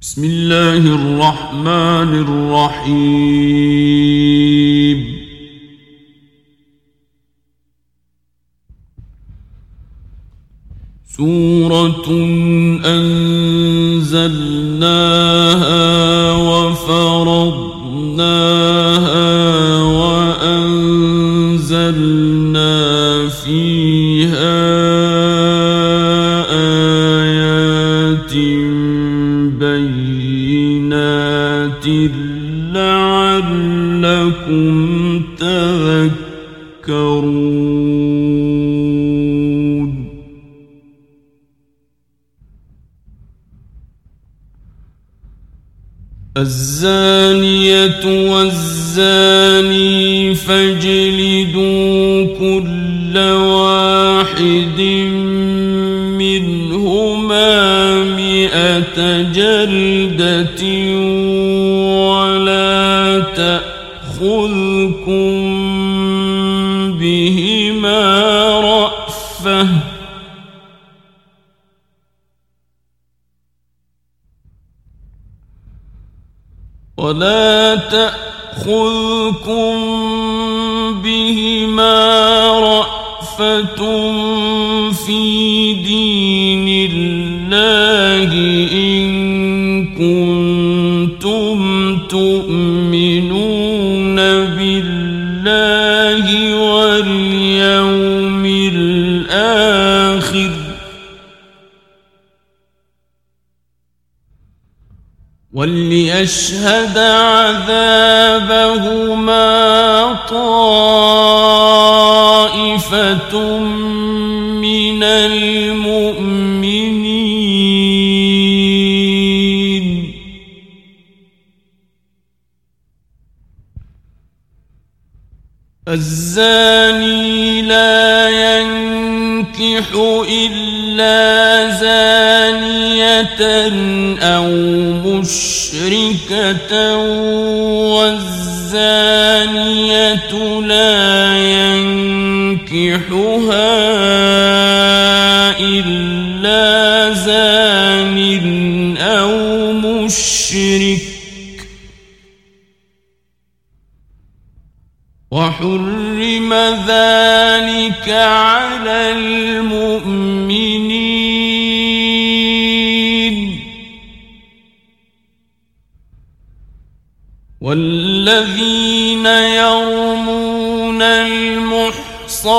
بسم الله الرحمن الرحيم. سورة أنزلناها الزانية والزاني فاجلدوا كل واحد منهما مئة جلدة ولا تأخذكم ولا تأخذكم بهما رأفة في دين الله إن كنتم تؤمنون. وليشهد عذابهما طائفة من المؤمنين. الزاني لا ينكح إلا أو مشركة والزانية لا ينكحها إلا زان أو مشرك. وحرم ذلك على المؤمنين. والذين يرمون المحصنات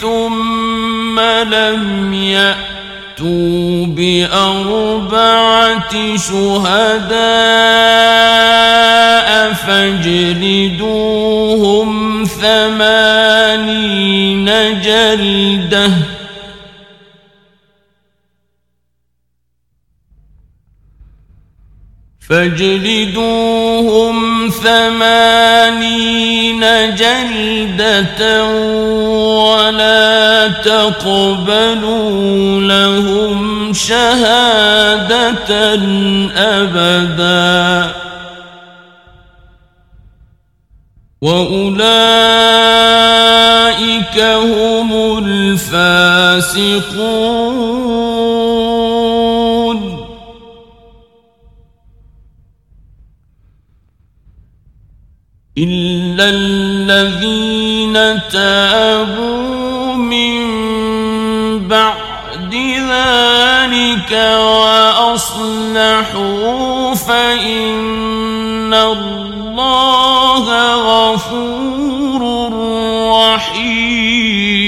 ثم لم يأتوا بأربعة شهداء فاجلدوهم ثمانين جلدة فاجلدوهم ثمانين جلدة ولا تقبلوا لهم شهادة أبداً. وأولئك هم الفاسقون. فإن الله غفور رحيم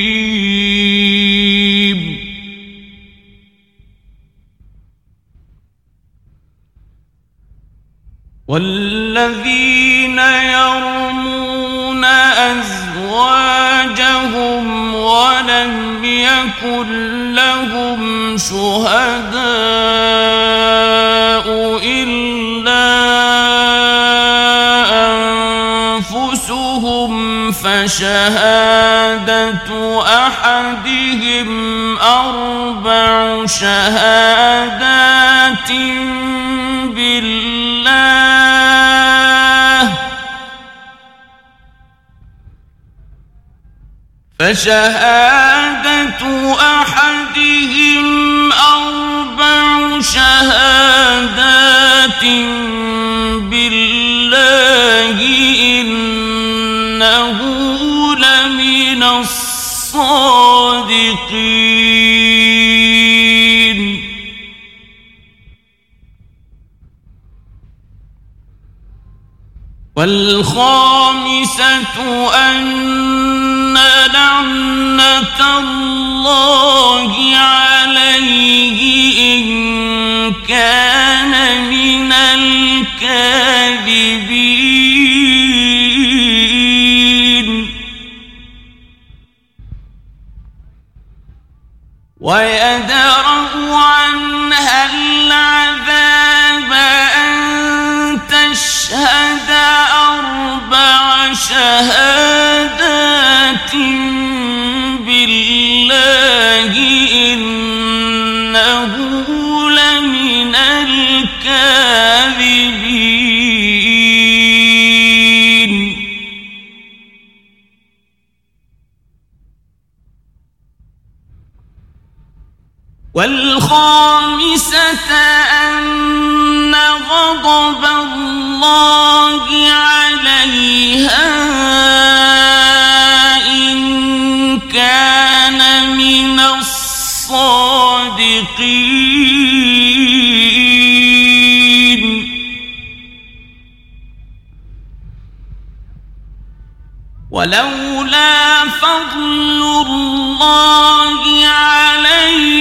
والذين يرمون أزواجهم ولم يكن لهم شهداء فشهادة أحدهم أربع شهادات بالله. فشهادة أحدهم أربع شهادات بالله والخامسة أن لعنة الله عليه إن كان من الكاذبين. ويدرأ عنها العذاب أن تشهد أربع شهادات بالله إنه لمن الكاذبين. والخامسة أن غضب الله عليها إن كان من الصادقين. ولولا فضل الله عليكم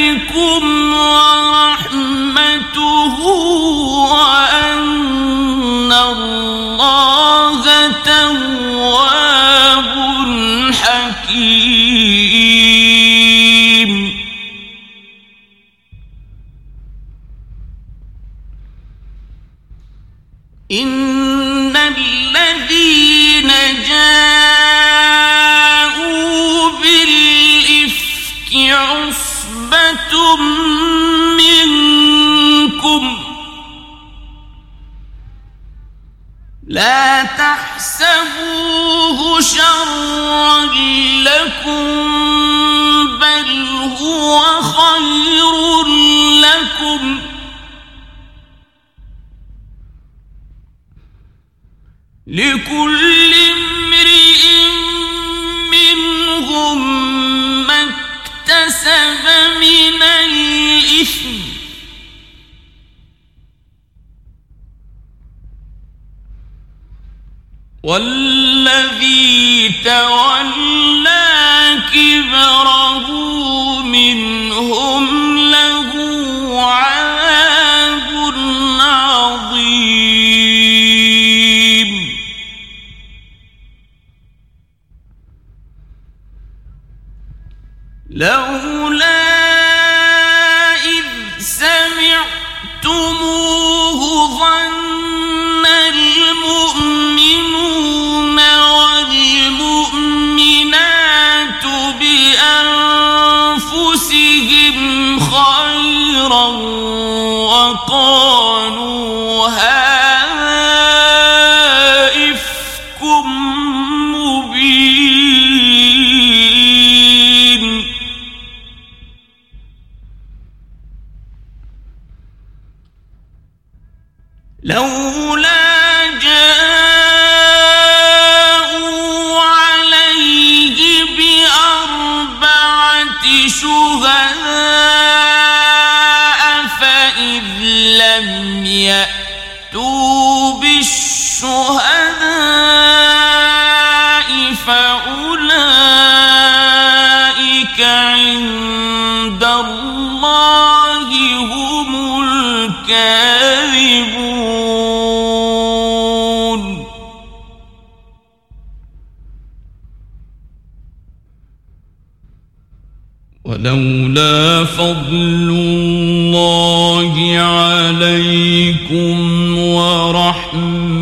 تحسبوه شرا لكم بل هو خير لكم. لكل والذي تولى كبره منهم له عذاب عظيم. لولا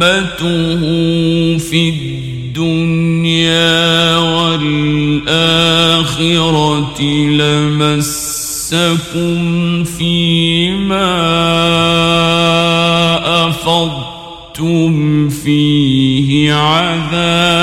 ورحمته في الدنيا والآخرة لمسكم فيما أفضتم فيه عذاب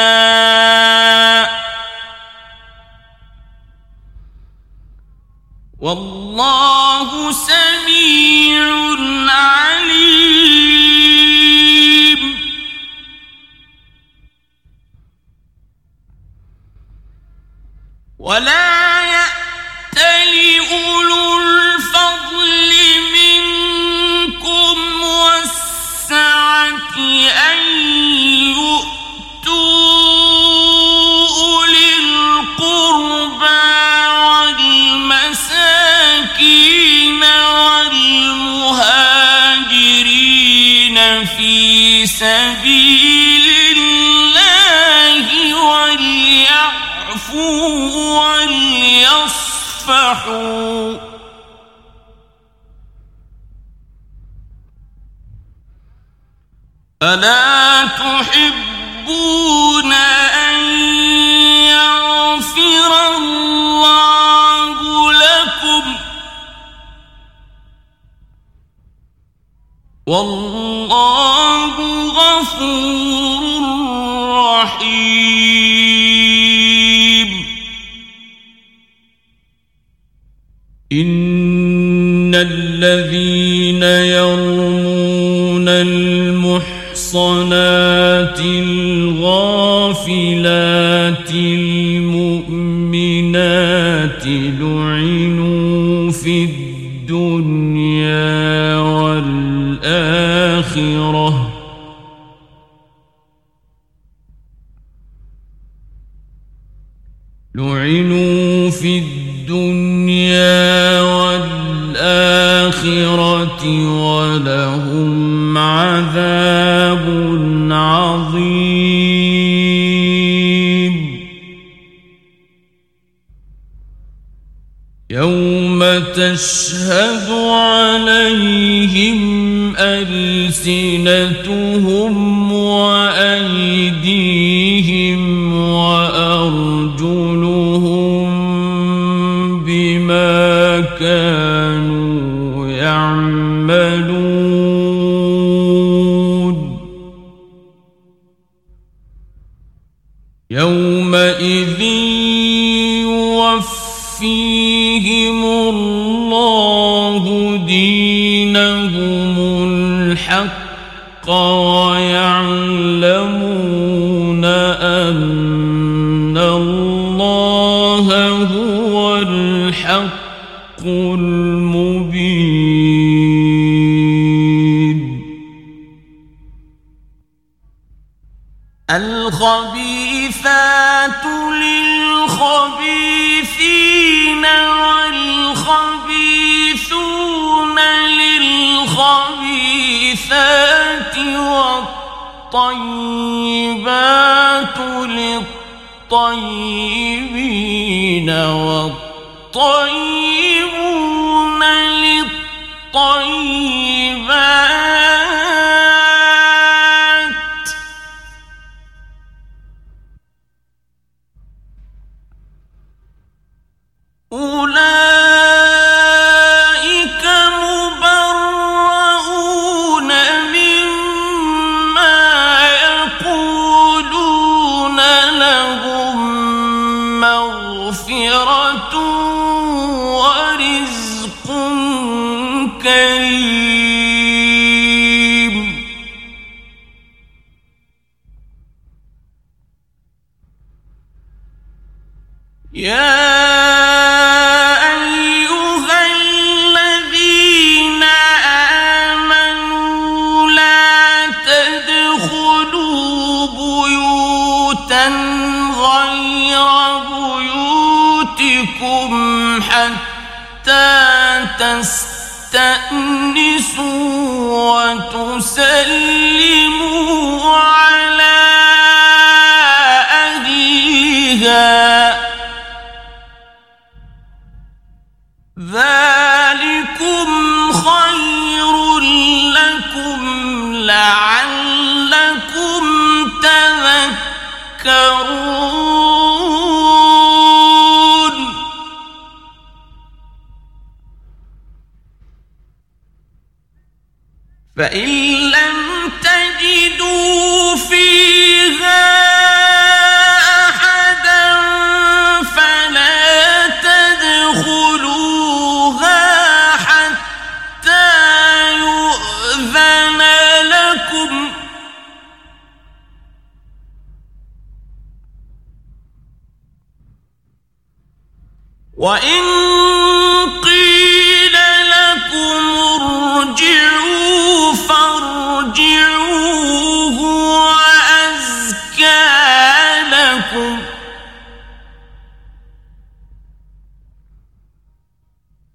والله سميع عليم. ولا يأتل أولو سبيل الله وليعفوا وليصفحوا. ألا تحبون أن يغفر الله لكم؟ والله غفور رحيم. إن الذين يرمون المحصنات الغافلات المؤمنات لعنوا في الدنيا وتشهد عليهم الطيبين والطيبين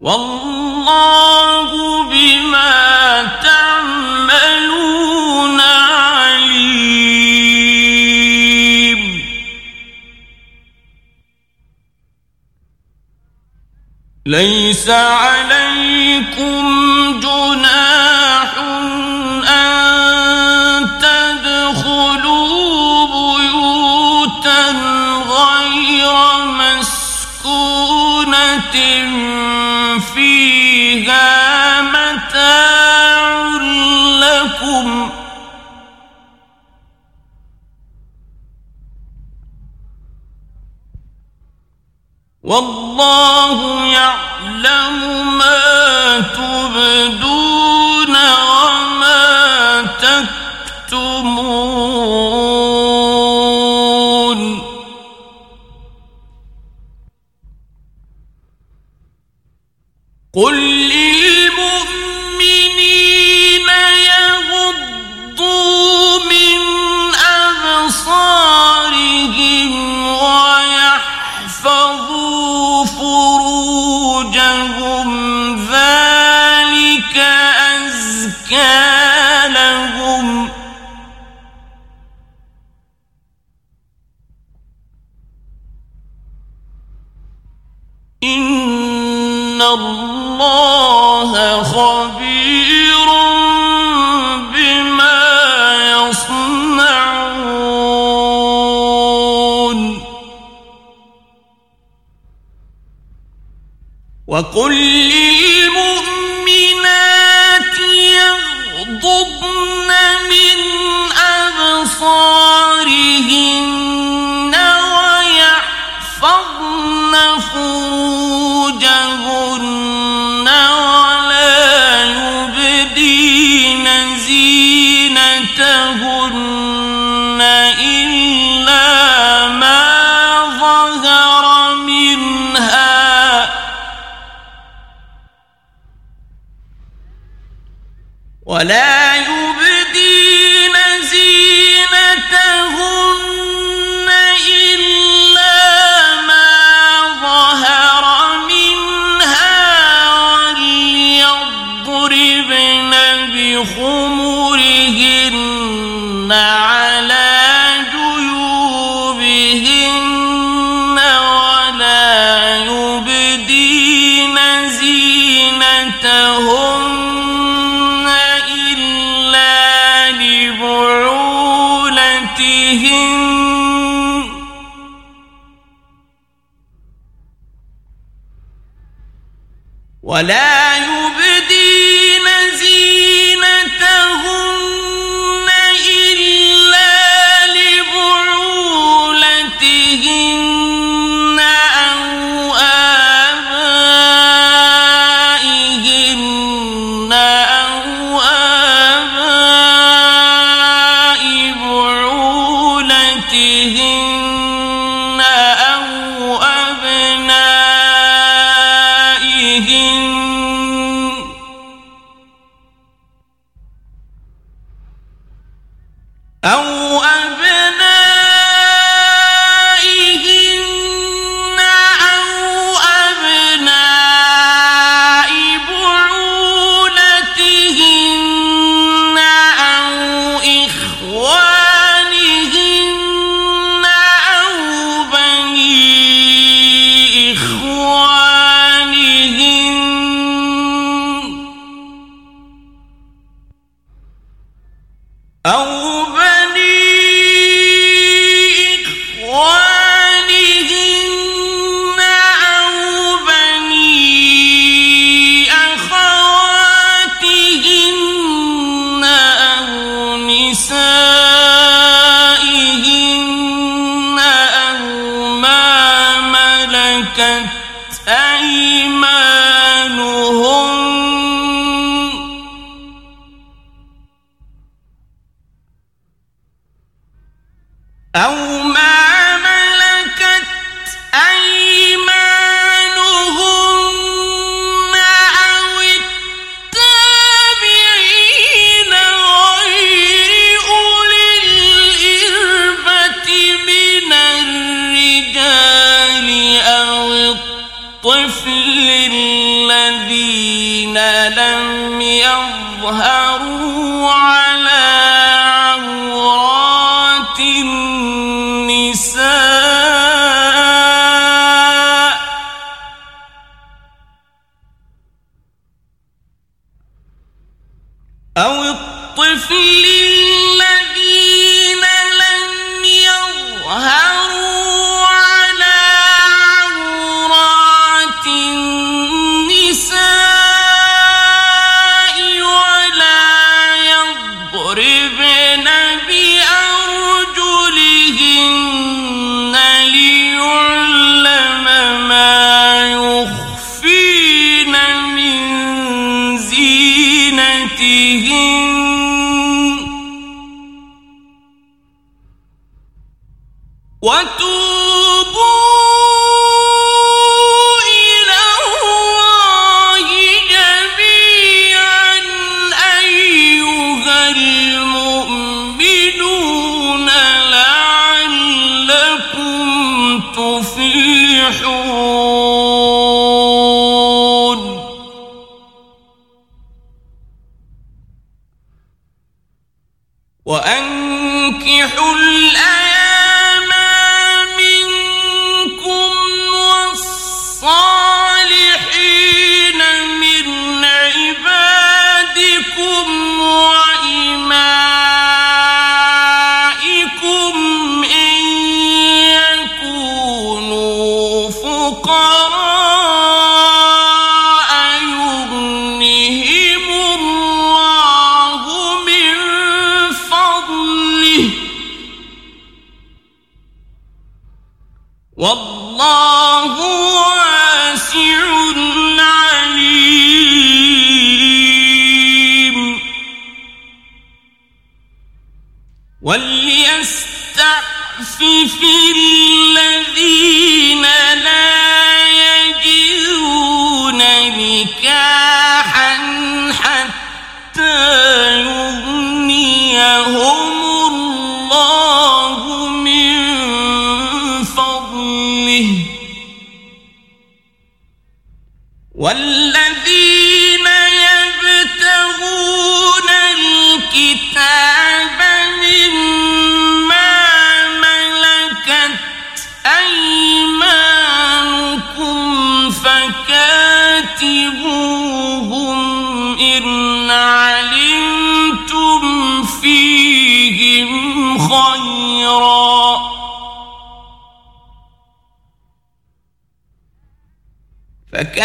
والله بما تعملون عليم. ليس عليم والله يعلم ما تبدو أشكالهم إن الله خبير بما يصنعون. وقل لي Oh.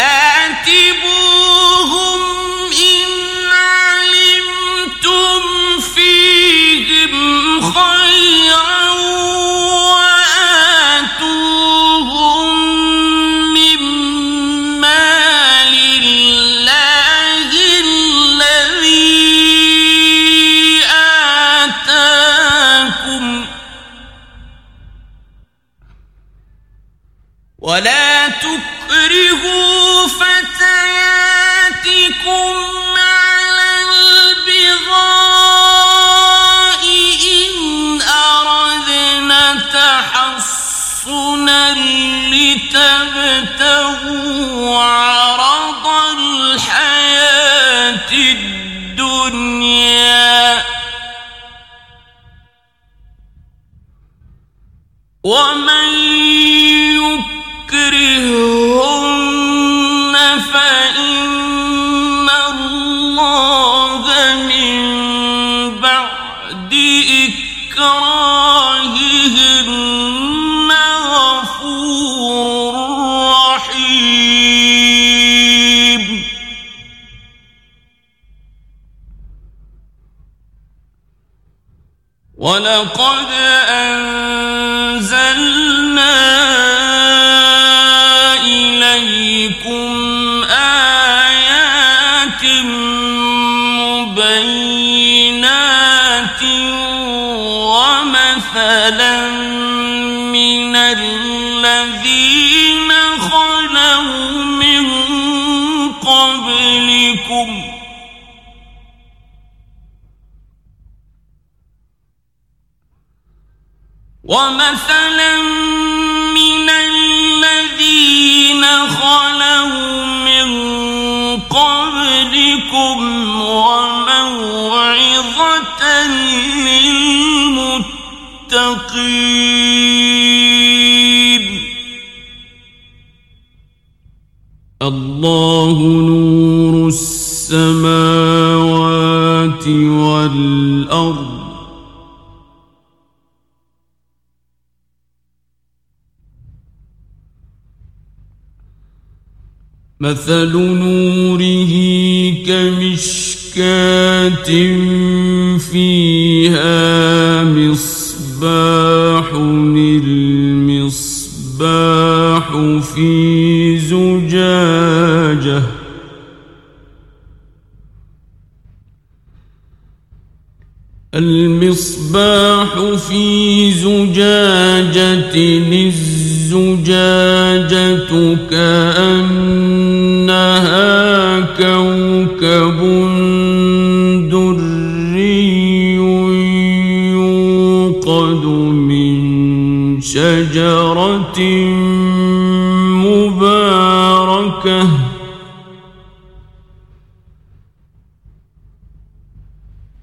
كاتبون ولقد أنزلنا ومثلا من الذين خلوا من قبلكم وموعظة للمتقين. الله نور مثل نوره كمشكاة فيها مصباح المصباح في زجاجة. المصباح في زجاجة الزجاجة كأنها مباركة.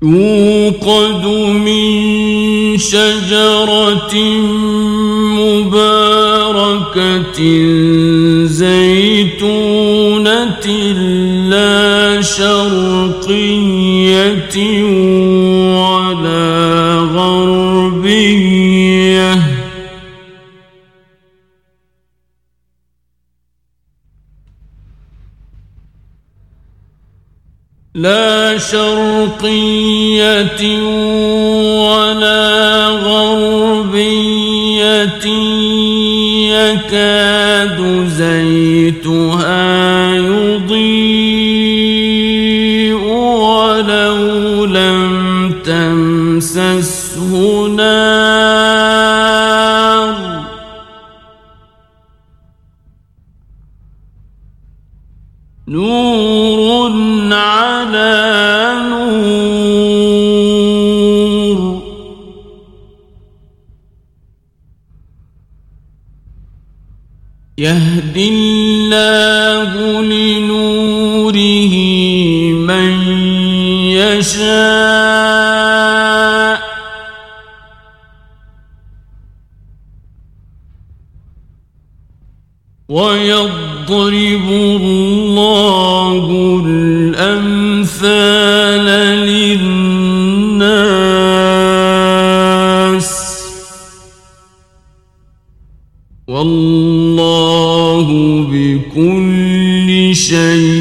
يوقد من شجرة مباركة. لا شرقية يهدي الله لنوره من يشاء. ويضرب الله الأمثال شيء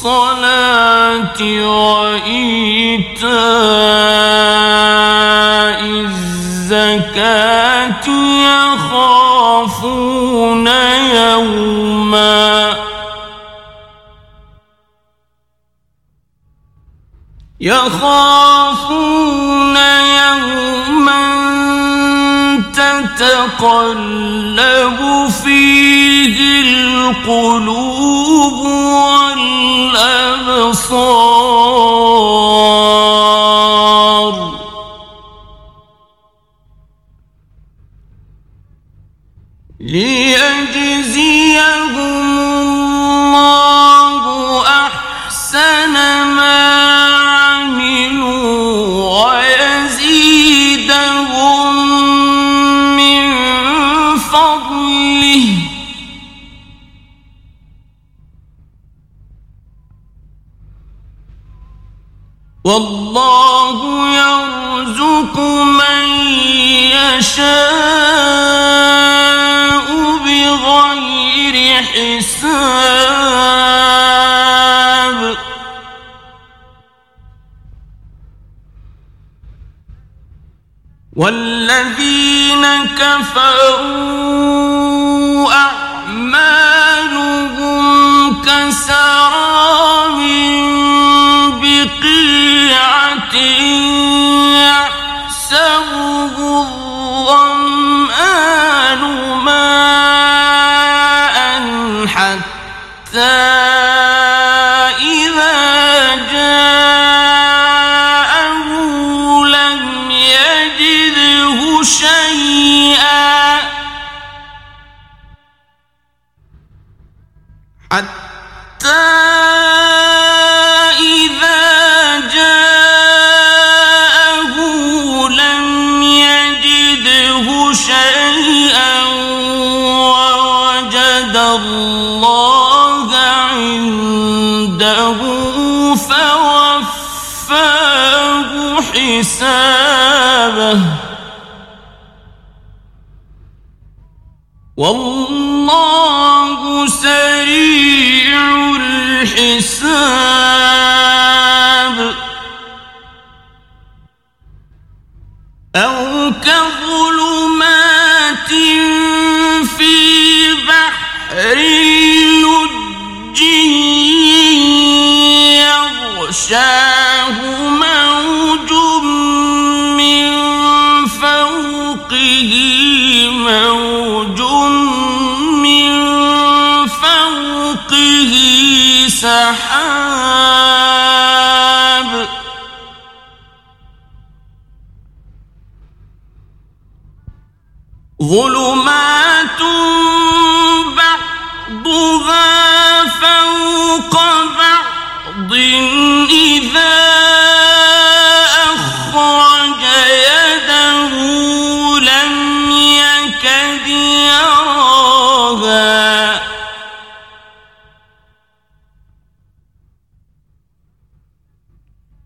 الصلاة وإيتاء الزكاة يخافون يوما. يخافون يوما تتقلب فيه القلوب والأبصار يرزق من يشاء بغير حساب. والذين كفروا أعمالهم كسراب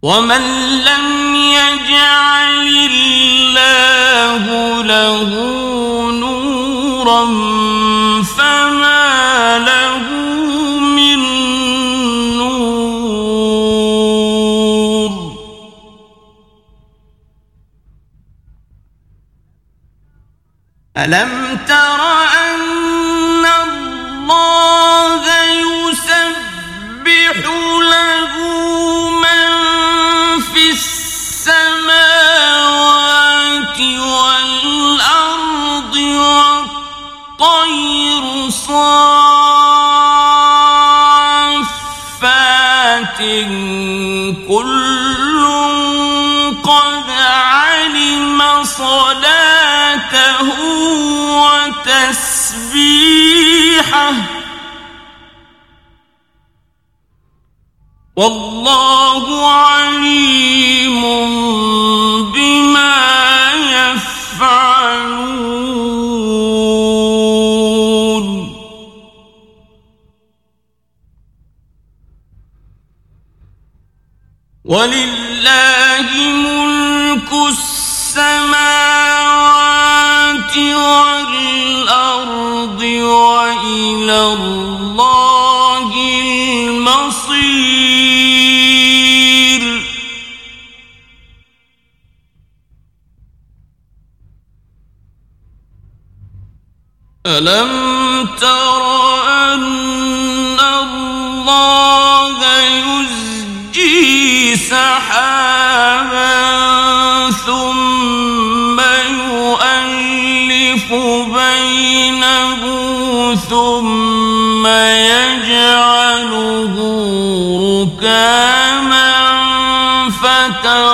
ومن لم يجعل الله له نورا فما له من نور ألم تر أن الله والله عليم بما يفعلون. ولله ملك السماوات والأرض وإلى الله ألم تر أن الله يزجي سحابا ثم يؤلف بينه ثم يجعله ركاما فترى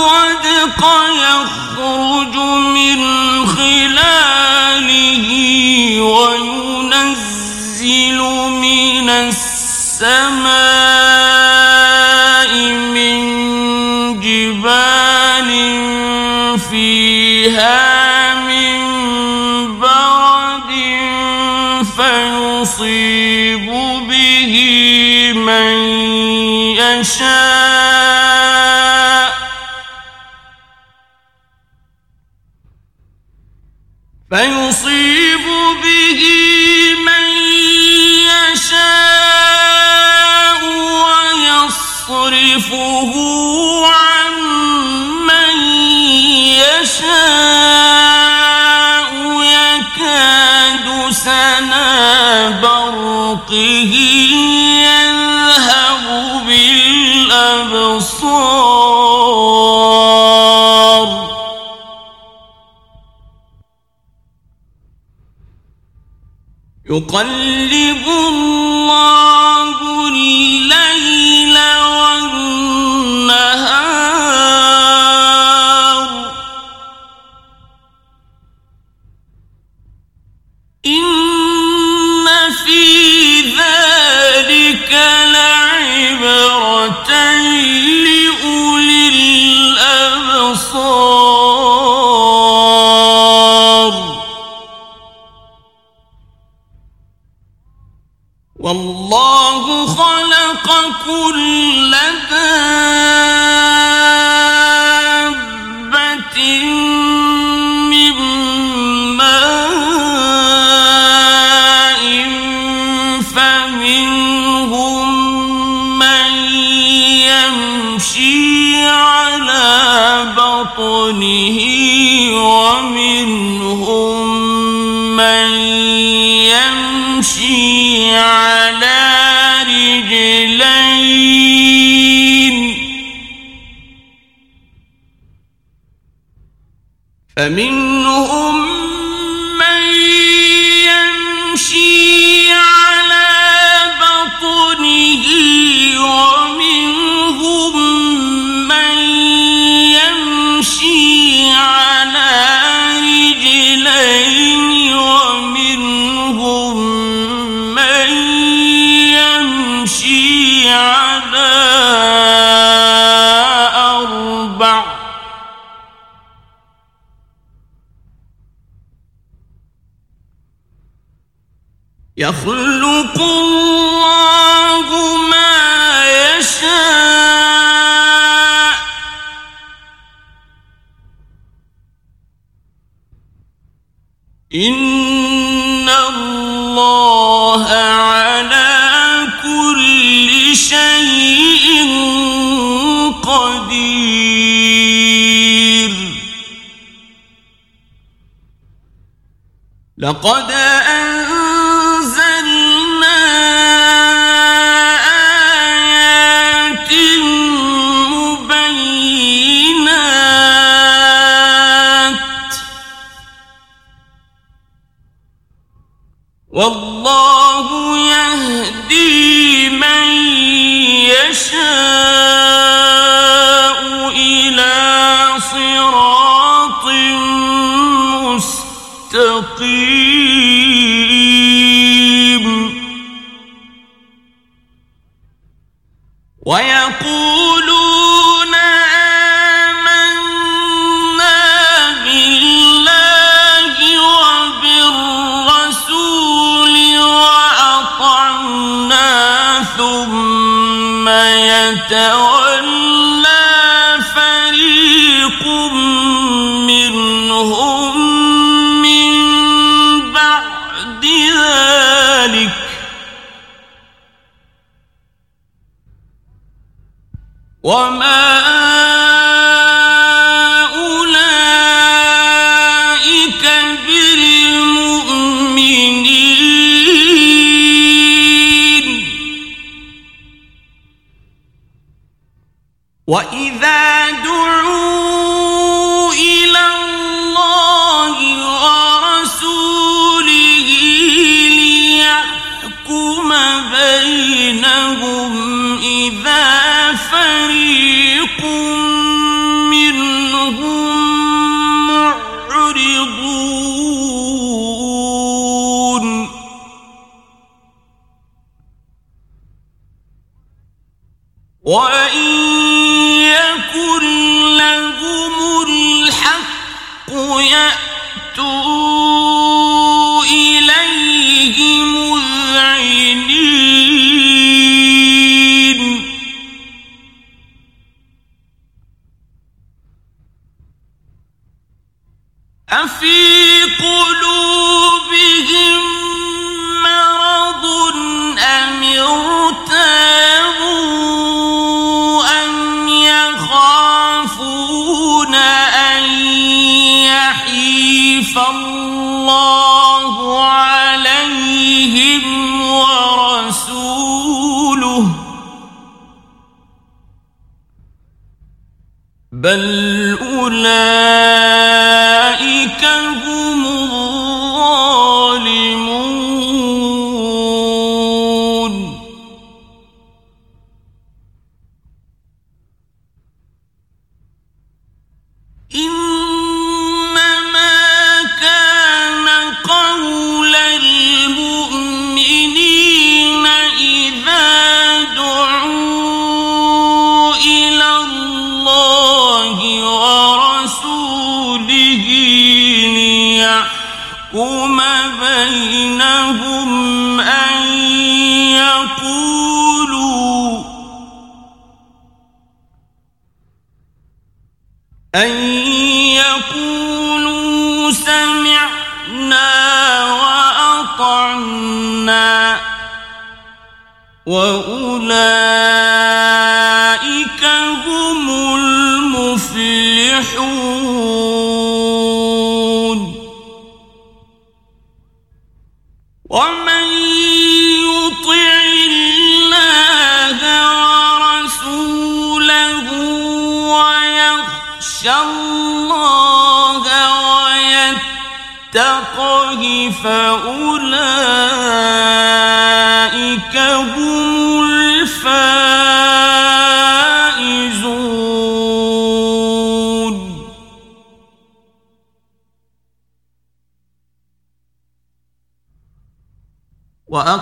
الودق يخرج من خلاله وينزل من السماء من جبال فيها الأبرار يقلب الله الذي وكل دابة مما فمنهم من يمشي على بطنه ومنهم من يمشي على يخلق الله ما يشاء. إن الله على كل شيء قدير. لقد وما أولئك بالمؤمنين. وإن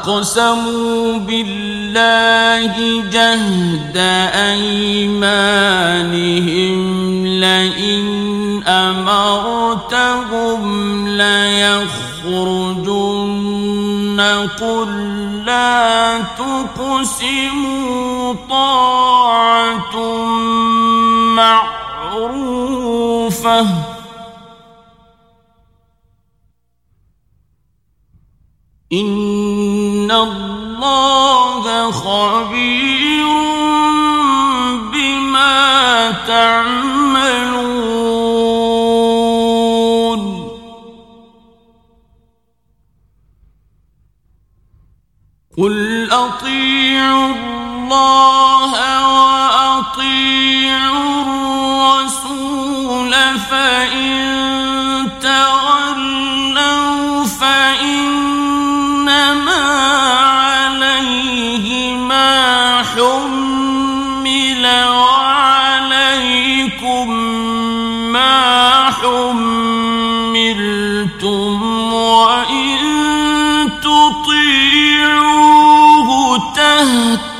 وأقسموا بالله جهد أيمانهم لئن أمرتهم ليخرجن قل لا تقسموا طاعة معروفة. إن الله خبير بما تعملون قل أطيعوا الله وأطيعوا الرسول فإن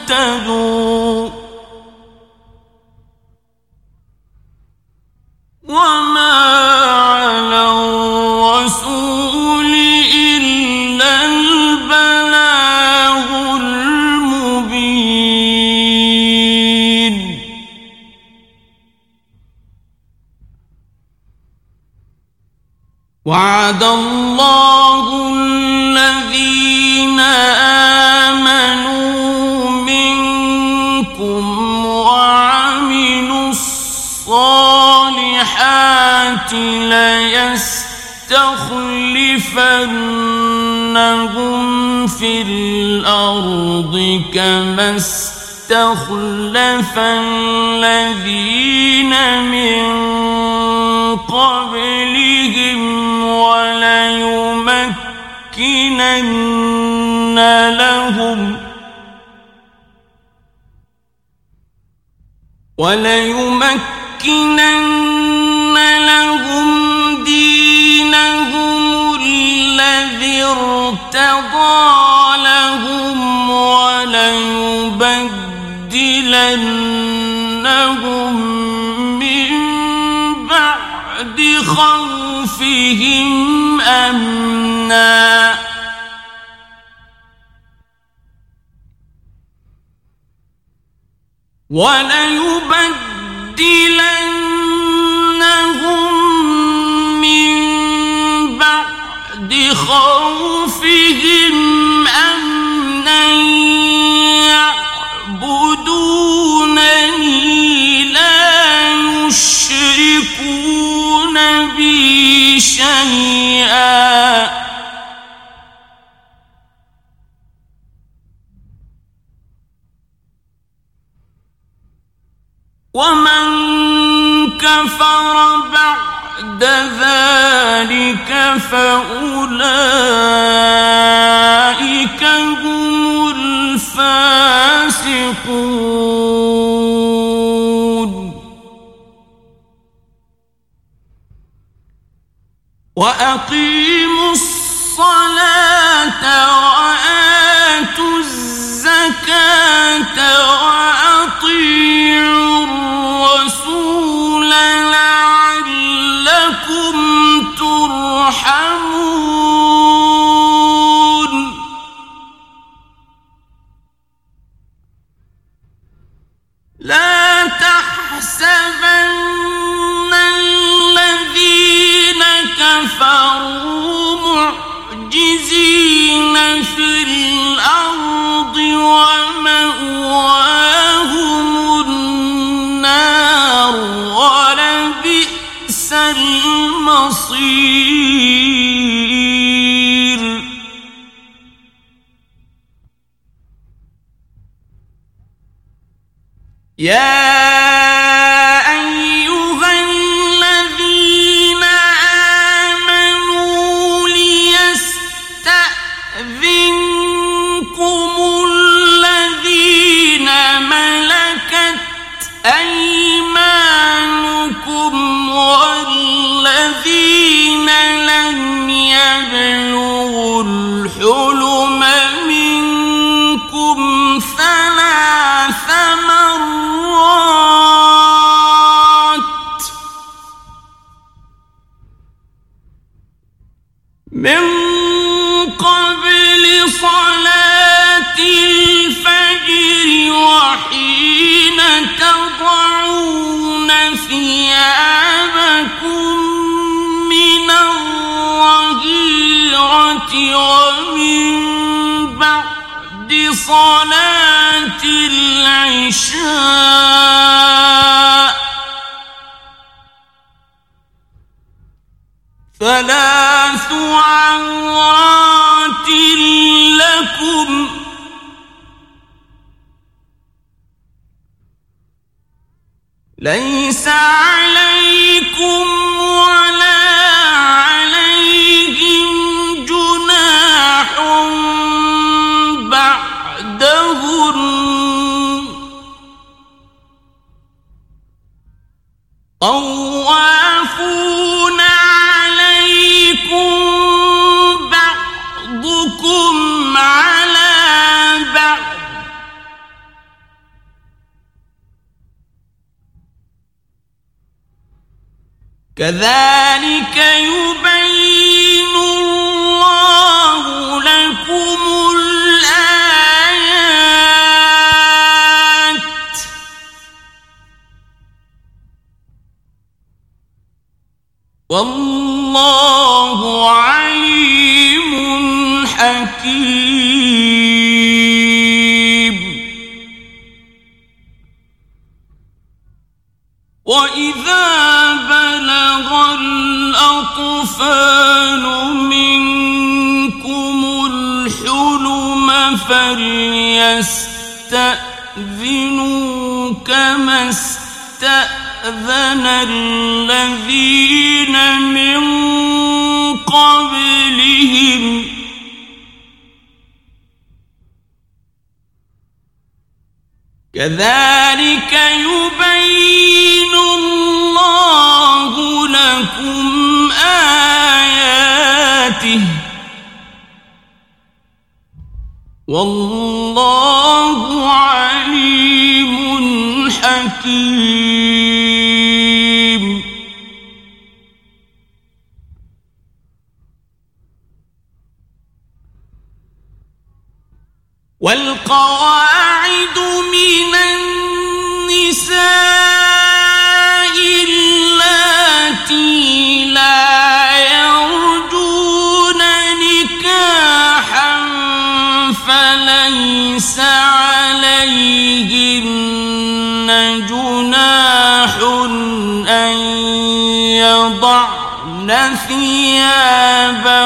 تهتدوا ليستخلفنهم في الأرض كما استخلف الذين من قبلهم وليمكنن لهم وليمكنن ارتضى لهم وليبدلنهم من بعد خوفهم أمنا. وليبدلنهم خوفهم أمنا يعبدونني لا يشركون بي شيئا. تضعون ثيابكم من الظهيرة ومن بعد صلاة العشاء ثلاث عورات لكم ليس عليكم ولا عليهم جناح بعدهن. طوافون كذلك يبين الله لكم الآيات. والله عليم حكيم. وإذا بلغ الأطفال منكم الحلم فليستأذنوا كما استأذن الذين من قبلهم كذلك يبين لكم آياته والله عليم حكيم. والقواعد من النساء يضربن ثيابهن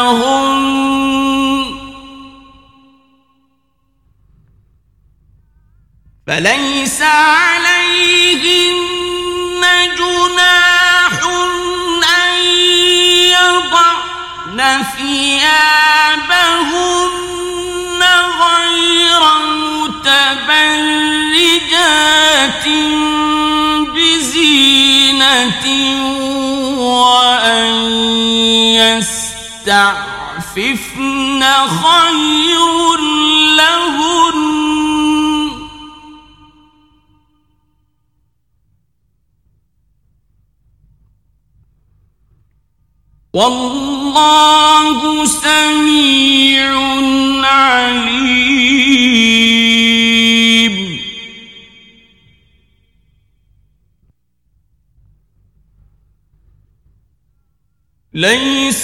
فليس عليهن جناح أن يضعن ثيابهن غير متبرجات بزينة وأن يستعففن خير لهن. والله سميع عليم.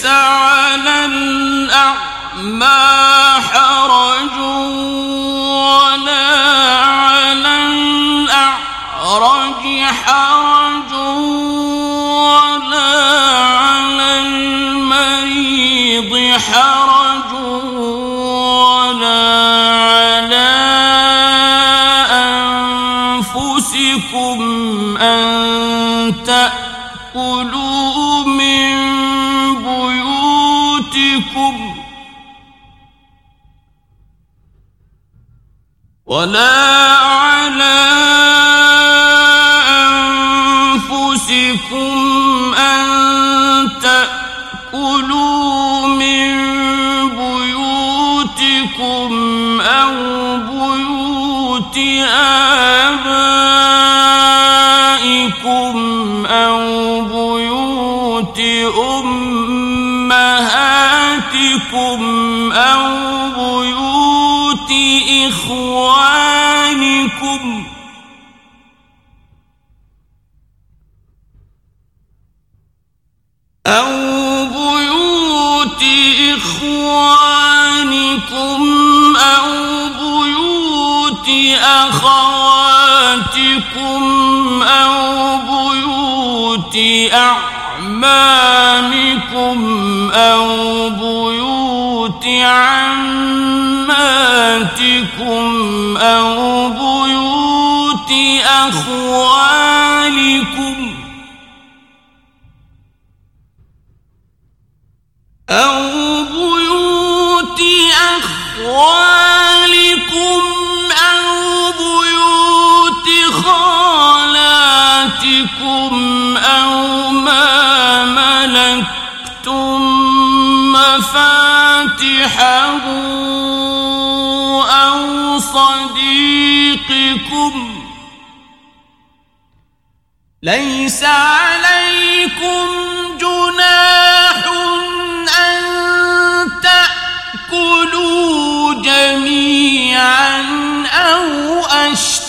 على الأعمى ولا أعمامكم أو بيوت عماتكم أو بيوت أخوالكم أو بيوت أخوالكم مفاتحه أو صديقكم. ليس عليكم جناح أن تأكلوا جميعا أو أشتاتا.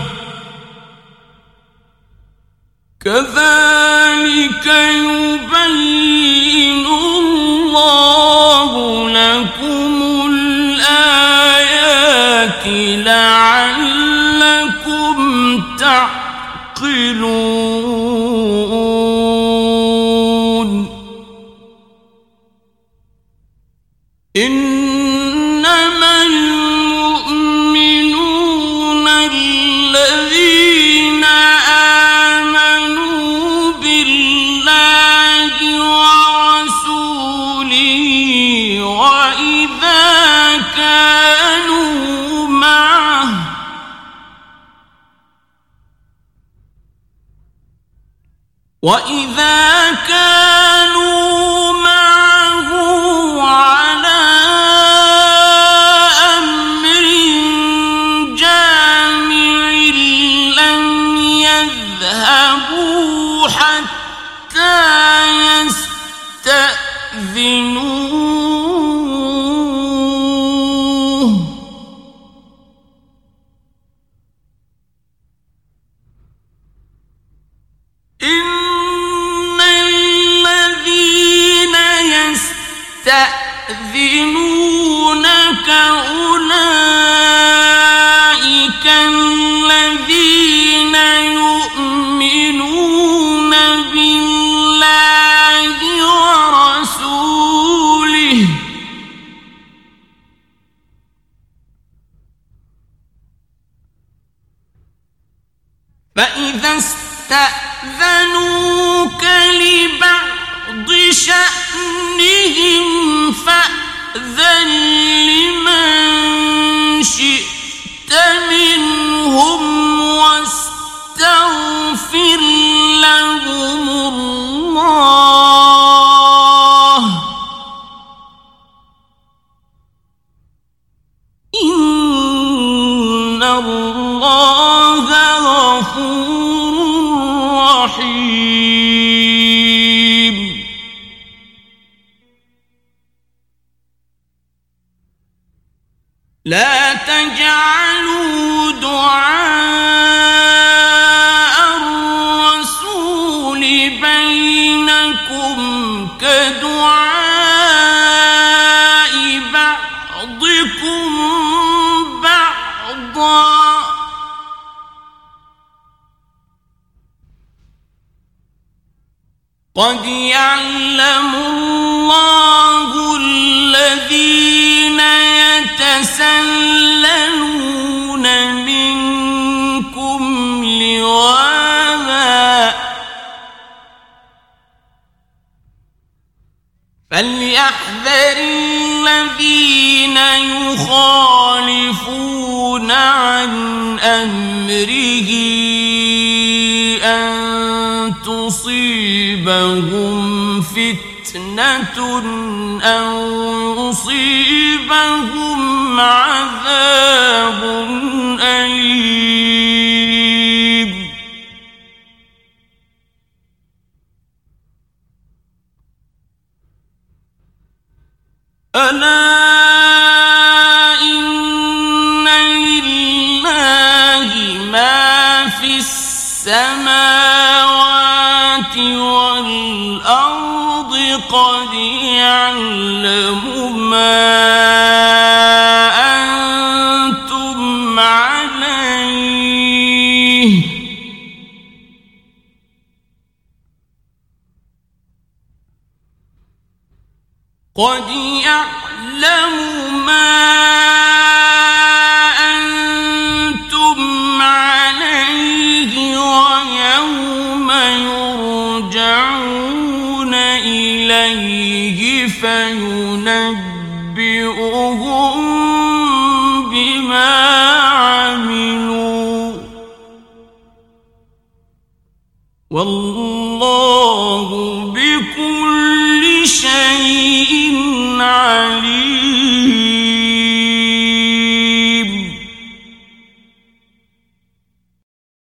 كذلك يبين الله لكم الآيات لعلكم تعقلون. وإذا كانوا قد يعلم الله الذين يتسللون منكم لواذا فليحذر الذين يخالفون عن أمره تصيبهم فتنة أو يصيبهم عذاب أليم. ألا إن لله ما في السماوات قد يعلم ما أنتم عليه قد يعلم ما أنتم عليه ويوم يرجعون فينبئهم بما عملوا. والله بكل شيء عليم.